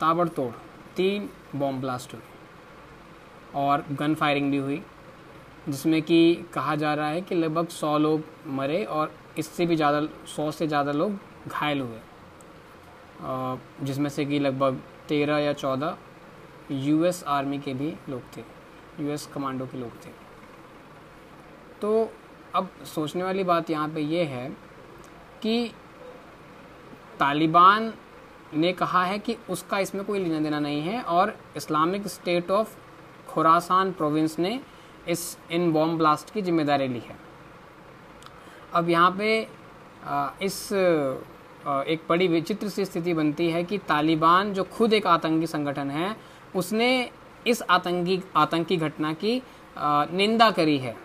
ताबड़तोड़ तीन bomb blast हुए और गन फायरिंग भी हुई, जिसमें कि कहा जा रहा है कि लगभग सौ लोग मरे और इससे भी ज़्यादा, सौ से ज़्यादा लोग घायल हुए। जिसमें से कि लगभग तेरह या चौदह यूएस आर्मी के भी लोग थे यूएस कमांडो के लोग थे। तो अब सोचने वाली बात यहाँ पे ये है कि तालिबान ने कहा है कि उसका इसमें कोई लेना देना नहीं है और Islamic State of Khorasan Province ने इस, इन बॉम्ब ब्लास्ट की ज़िम्मेदारी ली है। अब यहाँ पे इस एक बड़ी विचित्र सी स्थिति बनती है कि तालिबान, जो खुद एक आतंकी संगठन है, उसने इस आतंकी आतंकी घटना की निंदा करी है,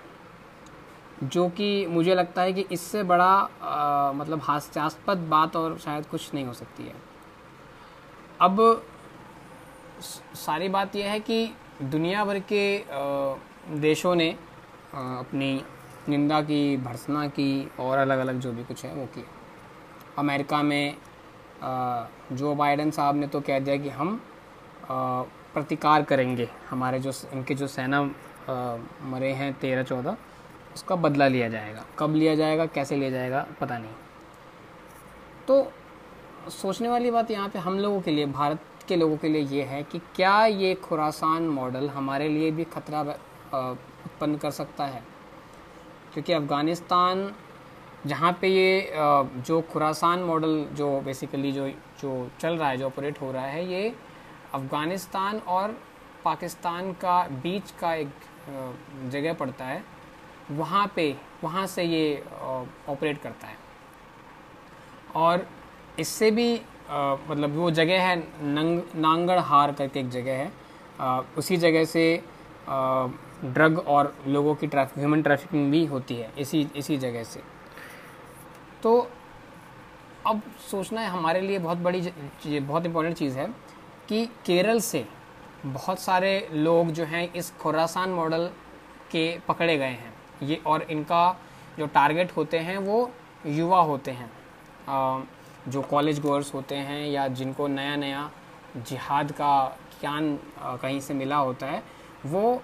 जो कि मुझे लगता है कि इससे बड़ा मतलब हास्यास्पद बात और शायद कुछ नहीं हो सकती है। अब सारी बात यह है कि दुनिया भर के देशों ने अपनी निंदा की, भर्सना की और अलग अलग जो भी कुछ है वो किया अमेरिका में जो बाइडन साहब ने तो कह दिया कि हम प्रतिकार करेंगे। हमारे जो इनके जो सेना मरे हैं तेरह चौदह, उसका बदला लिया जाएगा। कब लिया जाएगा, कैसे लिया जाएगा, पता नहीं। तो सोचने वाली बात यहाँ पे हम लोगों के लिए, भारत के लोगों के लिए ये है कि क्या ये खुरासान मॉडल हमारे लिए भी खतरा उत्पन्न कर सकता है? क्योंकि अफ़गानिस्तान, जहाँ पे ये जो खुरासान मॉडल जो बेसिकली जो जो चल रहा है, जो ऑपरेट हो रहा है, ये अफ़गानिस्तान और पाकिस्तान का बीच का एक जगह पड़ता है, वहाँ पे, वहाँ से ये ऑपरेट करता है। और इससे भी आ, मतलब वो जगह है नंग नांगड़ हार करके एक जगह है। आ, उसी जगह से आ, ड्रग और लोगों की ट्रैफ़िक ह्यूमन ट्रैफिकिंग भी होती है इसी इसी जगह से। तो अब सोचना है हमारे लिए बहुत बड़ी बहुत इम्पोर्टेंट चीज़ है कि केरल से बहुत सारे लोग जो हैं इस खुरासान मॉडल के पकड़े गए हैं। ये और इनका जो टारगेट होते हैं वो युवा होते हैं। जो कॉलेज गोअर्स होते हैं या जिनको नया नया जिहाद का ज्ञान कहीं से मिला होता है, वो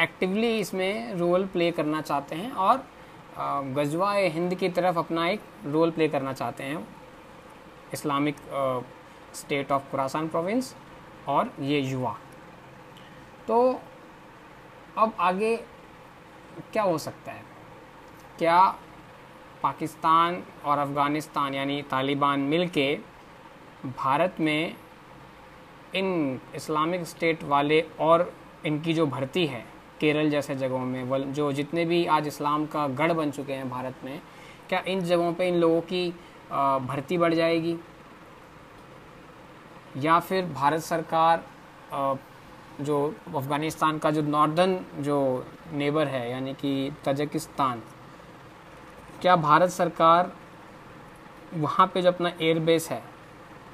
एक्टिवली इसमें रोल प्ले करना चाहते हैं और गजवा हिंद की तरफ़ अपना एक रोल प्ले करना चाहते हैं। Islamic State of Khorasan Province और ये युवा। तो अब आगे क्या हो सकता है? क्या पाकिस्तान और अफ़गानिस्तान, यानी तालिबान मिलके भारत में इन इस्लामिक स्टेट वाले और इनकी जो भर्ती है, केरल जैसे जगहों में जो जितने भी आज इस्लाम का गढ़ बन चुके हैं भारत में, क्या इन जगहों पे इन लोगों की भर्ती बढ़ जाएगी? या फिर भारत सरकार जो अफ़गानिस्तान का जो नॉर्दर्न जो नेबर है, यानी कि तजकिस्तान क्या भारत सरकार वहाँ पे जो अपना एयरबेस है,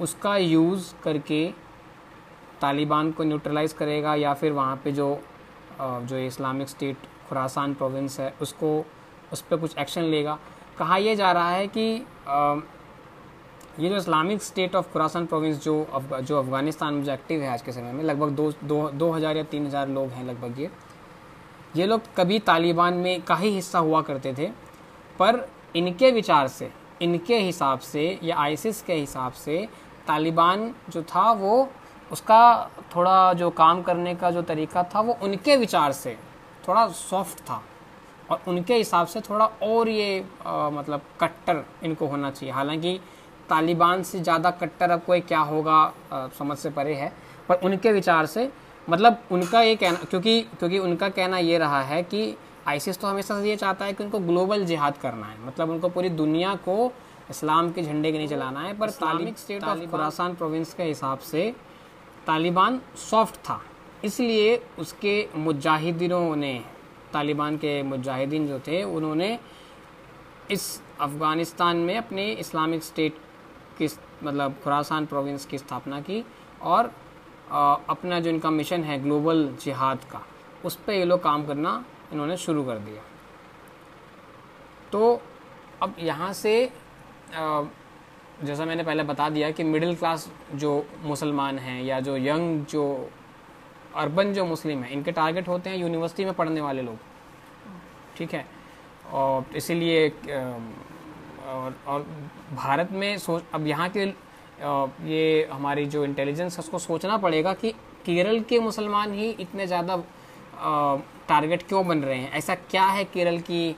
उसका यूज़ करके तालिबान को न्यूट्रलाइज करेगा या फिर वहाँ पे जो जो इस्लामिक स्टेट खुरासान प्रोविंस है, उसको, उस पर कुछ एक्शन लेगा? कहा यह जा रहा है कि ये जो Islamic State of Khorasan Province जो जो अफ़गानिस्तान में जो एक्टिव है आज के समय में, लगभग दो दो दो हज़ार या तीन हज़ार लोग हैं लगभग ये। ये लोग कभी तालिबान में का ही हिस्सा हुआ करते थे। पर इनके विचार से इनके हिसाब से या आईसिस के हिसाब से तालिबान जो था वो उसका थोड़ा जो काम करने का जो तरीका था वो उनके विचार से थोड़ा सॉफ्ट था। और उनके हिसाब से थोड़ा और ये आ, मतलब कट्टर इनको होना चाहिए। हालाँकि तालिबान से ज़्यादा कट्टर अब कोई क्या होगा आ, समझ से परे है। पर उनके विचार से मतलब उनका ये कहना क्योंकि क्योंकि उनका कहना ये रहा है कि आईसिस तो हमेशा से ये चाहता है कि उनको ग्लोबल जिहाद करना है। मतलब उनको पूरी दुनिया को इस्लाम के झंडे के नहीं चलाना है पर तालिक स्टेट ऑफ़ खुरासान प्रोविंस के हिसाब से तालिबान सॉफ्ट था। इसलिए उसके मुजाहिदीनों ने तालिबान के मुजाहिदीन जो थे उन्होंने इस अफ़गानिस्तान में अपने इस्लामिक स्टेट की मतलब खुरासान प्रोविंस की स्थापना की और आ, अपना जो इनका मिशन है ग्लोबल जिहाद का उस पर ये लोग काम करना इन्होंने शुरू कर दिया। तो अब यहाँ से जैसा मैंने पहले बता दिया कि मिडिल क्लास जो मुसलमान हैं या जो यंग जो अर्बन जो मुस्लिम हैं इनके टारगेट होते हैं यूनिवर्सिटी में पढ़ने वाले लोग। ठीक है? और इसीलिए और, और भारत में सोच अब यहाँ के ये हमारी जो इंटेलिजेंस है उसको सोचना पड़ेगा कि केरल के मुसलमान ही इतने ज़्यादा टारगेट क्यों बन रहे हैं? ऐसा क्या है केरल की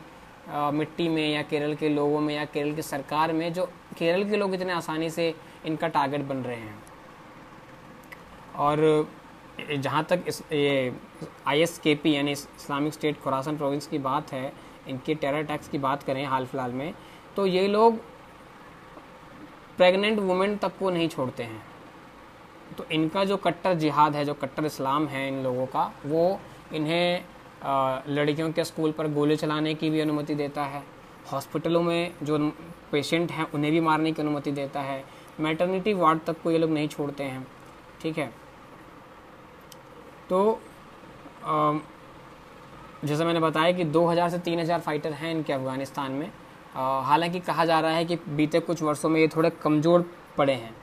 आ, मिट्टी में या केरल के लोगों में या केरल की सरकार में जो केरल के लोग इतने आसानी से इनका टारगेट बन रहे हैं? और जहाँ तक इस ये आई एस के पी यानी इस्लामिक स्टेट खुरासन प्रोविंस की बात है इनके टेरर टैक्स की बात करें हाल फ़िलहाल में तो ये लोग प्रेग्नेंट वुमेन तक को नहीं छोड़ते हैं। तो इनका जो कट्टर जिहाद है जो कट्टर इस्लाम है इन लोगों का वो इन्हें लड़कियों के स्कूल पर गोले चलाने की भी अनुमति देता है। हॉस्पिटलों में जो पेशेंट हैं, उन्हें भी मारने की अनुमति देता है। मैटरनिटी वार्ड तक को ये लोग नहीं छोड़ते हैं। ठीक है? तो जैसा मैंने बताया कि 2000 से 3000 फाइटर हैं इनके अफ़गानिस्तान में। हालाँकि कहा जा रहा है कि बीते कुछ वर्षों में ये थोड़े कमज़ोर पड़े हैं।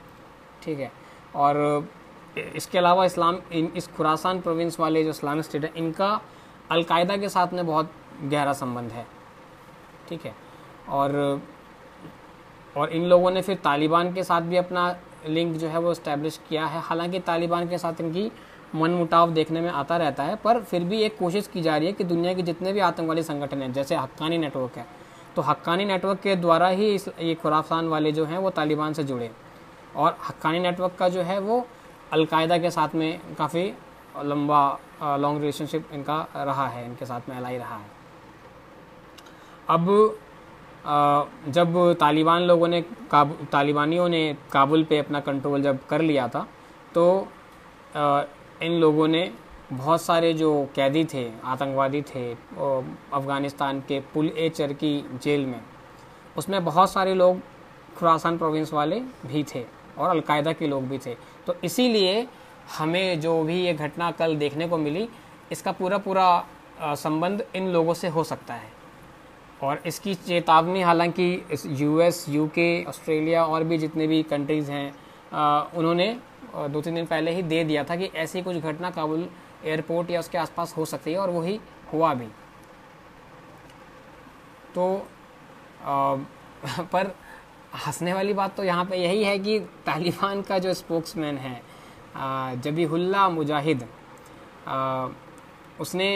ठीक है? और इसके अलावा इस्लाम, इन, इस खुरासान प्रोविंस वाले जो इस्लामिक स्टेट है, इनका अलकायदा के साथ में बहुत गहरा संबंध है, ठीक है? और और इन लोगों ने फिर तालिबान के साथ भी अपना लिंक जो है वो इस्टेब्लिश किया है। हालाँकि तालिबान के साथ इनकी मन मुटाव देखने में आता रहता है, पर फिर भी एक कोशिश की जा रही है कि दुनिया के जितने भी आतंकवादी संगठन हैं, जैसे हक्कानी नेटवर्क है तो हक्कानी नेटवर्क के द्वारा ही इस, ये खुराफान वाले जो हैं वो तालिबान से जुड़े। और हक्कानी नेटवर्क का जो है वो अलकायदा के साथ में काफ़ी लंबा लॉन्ग रिलेशनशिप इनका रहा है, इनके साथ में अलाई रहा है। अब जब तालिबान लोगों ने काबु, तालिबानियों ने काबुल पे अपना कंट्रोल जब कर लिया था तो इन लोगों ने बहुत सारे जो कैदी थे, आतंकवादी थे अफ़गानिस्तान के पुल ए चरकी जेल में, उसमें बहुत सारे लोग खुरासान प्रोविंस वाले भी थे और अलकायदा के लोग भी थे। तो इसीलिए हमें जो भी ये घटना कल देखने को मिली इसका पूरा पूरा संबंध इन लोगों से हो सकता है। और इसकी चेतावनी हालाँकि इस यूएस यूके ऑस्ट्रेलिया और भी जितने भी कंट्रीज़ हैं उन्होंने दो तीन दिन पहले ही दे दिया था कि ऐसी कुछ घटना काबुल एयरपोर्ट या उसके आसपास हो सकती है और वही हुआ भी। तो आ, पर हंसने वाली बात तो यहाँ पे यही है कि तालिबान का जो स्पोक्समैन है जबीहुल्ला मुजाहिद उसने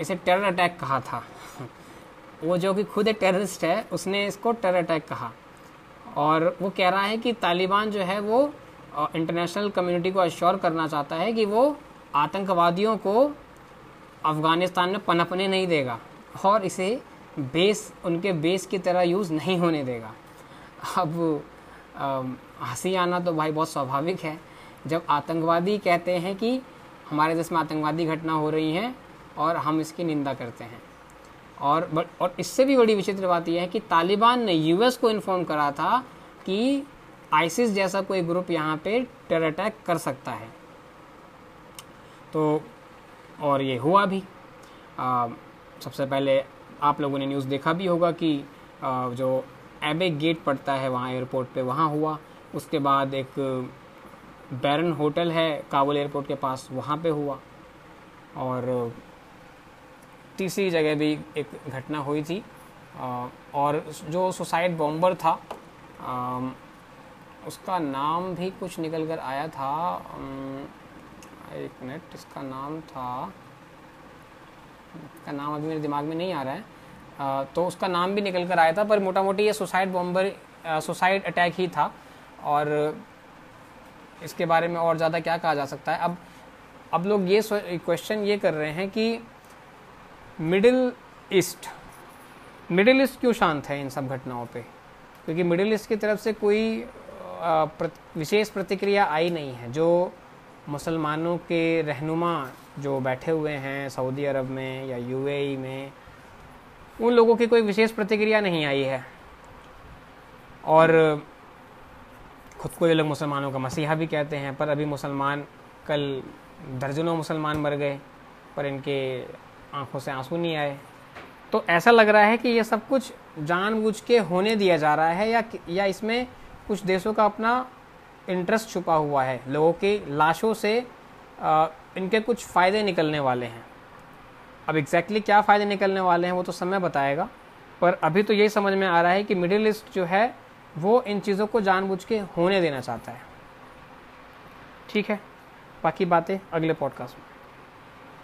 इसे टेरर अटैक कहा था। वो जो कि खुद एक टेररिस्ट है, उसने इसको टेरर अटैक कहा। और वो कह रहा है कि तालिबान जो है वो इंटरनेशनल कम्युनिटी को अश्योर करना चाहता है कि वो आतंकवादियों को अफ़गानिस्तान में पनपने नहीं देगा और इसे बेस उनके बेस की तरह यूज़ नहीं होने देगा। अब हँसी आना तो भाई बहुत स्वाभाविक है। जब आतंकवादी कहते हैं कि हमारे देश में आतंकवादी घटना हो रही हैं और हम इसकी निंदा करते हैं। और और इससे भी बड़ी विचित्र बात यह है कि तालिबान ने यूएस को इन्फॉर्म करा था कि आइसिस जैसा कोई ग्रुप यहाँ पे टेर अटैक कर सकता है। तो और ये हुआ भी। आ, सबसे पहले आप लोगों ने न्यूज़ देखा भी होगा कि आ, जो एबे गेट पड़ता है वहाँ एयरपोर्ट पे वहाँ हुआ। उसके बाद एक बैरन होटल है काबुल एयरपोर्ट के पास, वहाँ पे हुआ। और तीसरी जगह भी एक घटना हुई थी। और जो सुसाइड बॉम्बर था उसका नाम भी कुछ निकल कर आया था एक मिनट, इसका नाम था का नाम अभी मेरे दिमाग में नहीं आ रहा है। तो उसका नाम भी निकल कर आया था, पर मोटा मोटी ये सुसाइड बॉम्बर सुसाइड अटैक ही था। और इसके बारे में और ज़्यादा क्या कहा जा सकता है? अब अब लोग ये क्वेश्चन ये कर रहे हैं कि मिडिल ईस्ट मिडिल ईस्ट क्यों शांत है इन सब घटनाओं पे? क्योंकि मिडिल ईस्ट की तरफ़ से कोई विशेष प्रतिक्रिया आई नहीं है। जो मुसलमानों के रहनुमा जो बैठे हुए हैं सऊदी अरब में या यूएई में, उन लोगों की कोई विशेष प्रतिक्रिया नहीं आई है। और खुद को ये लोग मुसलमानों का मसीहा भी कहते हैं पर अभी मुसलमान कल दर्जनों मुसलमान मर गए पर इनके आँखों से आँसू नहीं आए। तो ऐसा लग रहा है कि ये सब कुछ जानबूझ के होने दिया जा रहा है या या इसमें कुछ देशों का अपना इंटरेस्ट छुपा हुआ है लोगों की लाशों से आ, इनके कुछ फ़ायदे निकलने वाले हैं। अब एग्जैक्टली exactly क्या फ़ायदे निकलने वाले हैं वो तो समय बताएगा पर अभी तो यही समझ में आ रहा है कि मिडिल ईस्ट जो है वो इन चीज़ों को जानबूझ के होने देना चाहता है। ठीक है? बाकी बातें अगले पॉडकास्ट में।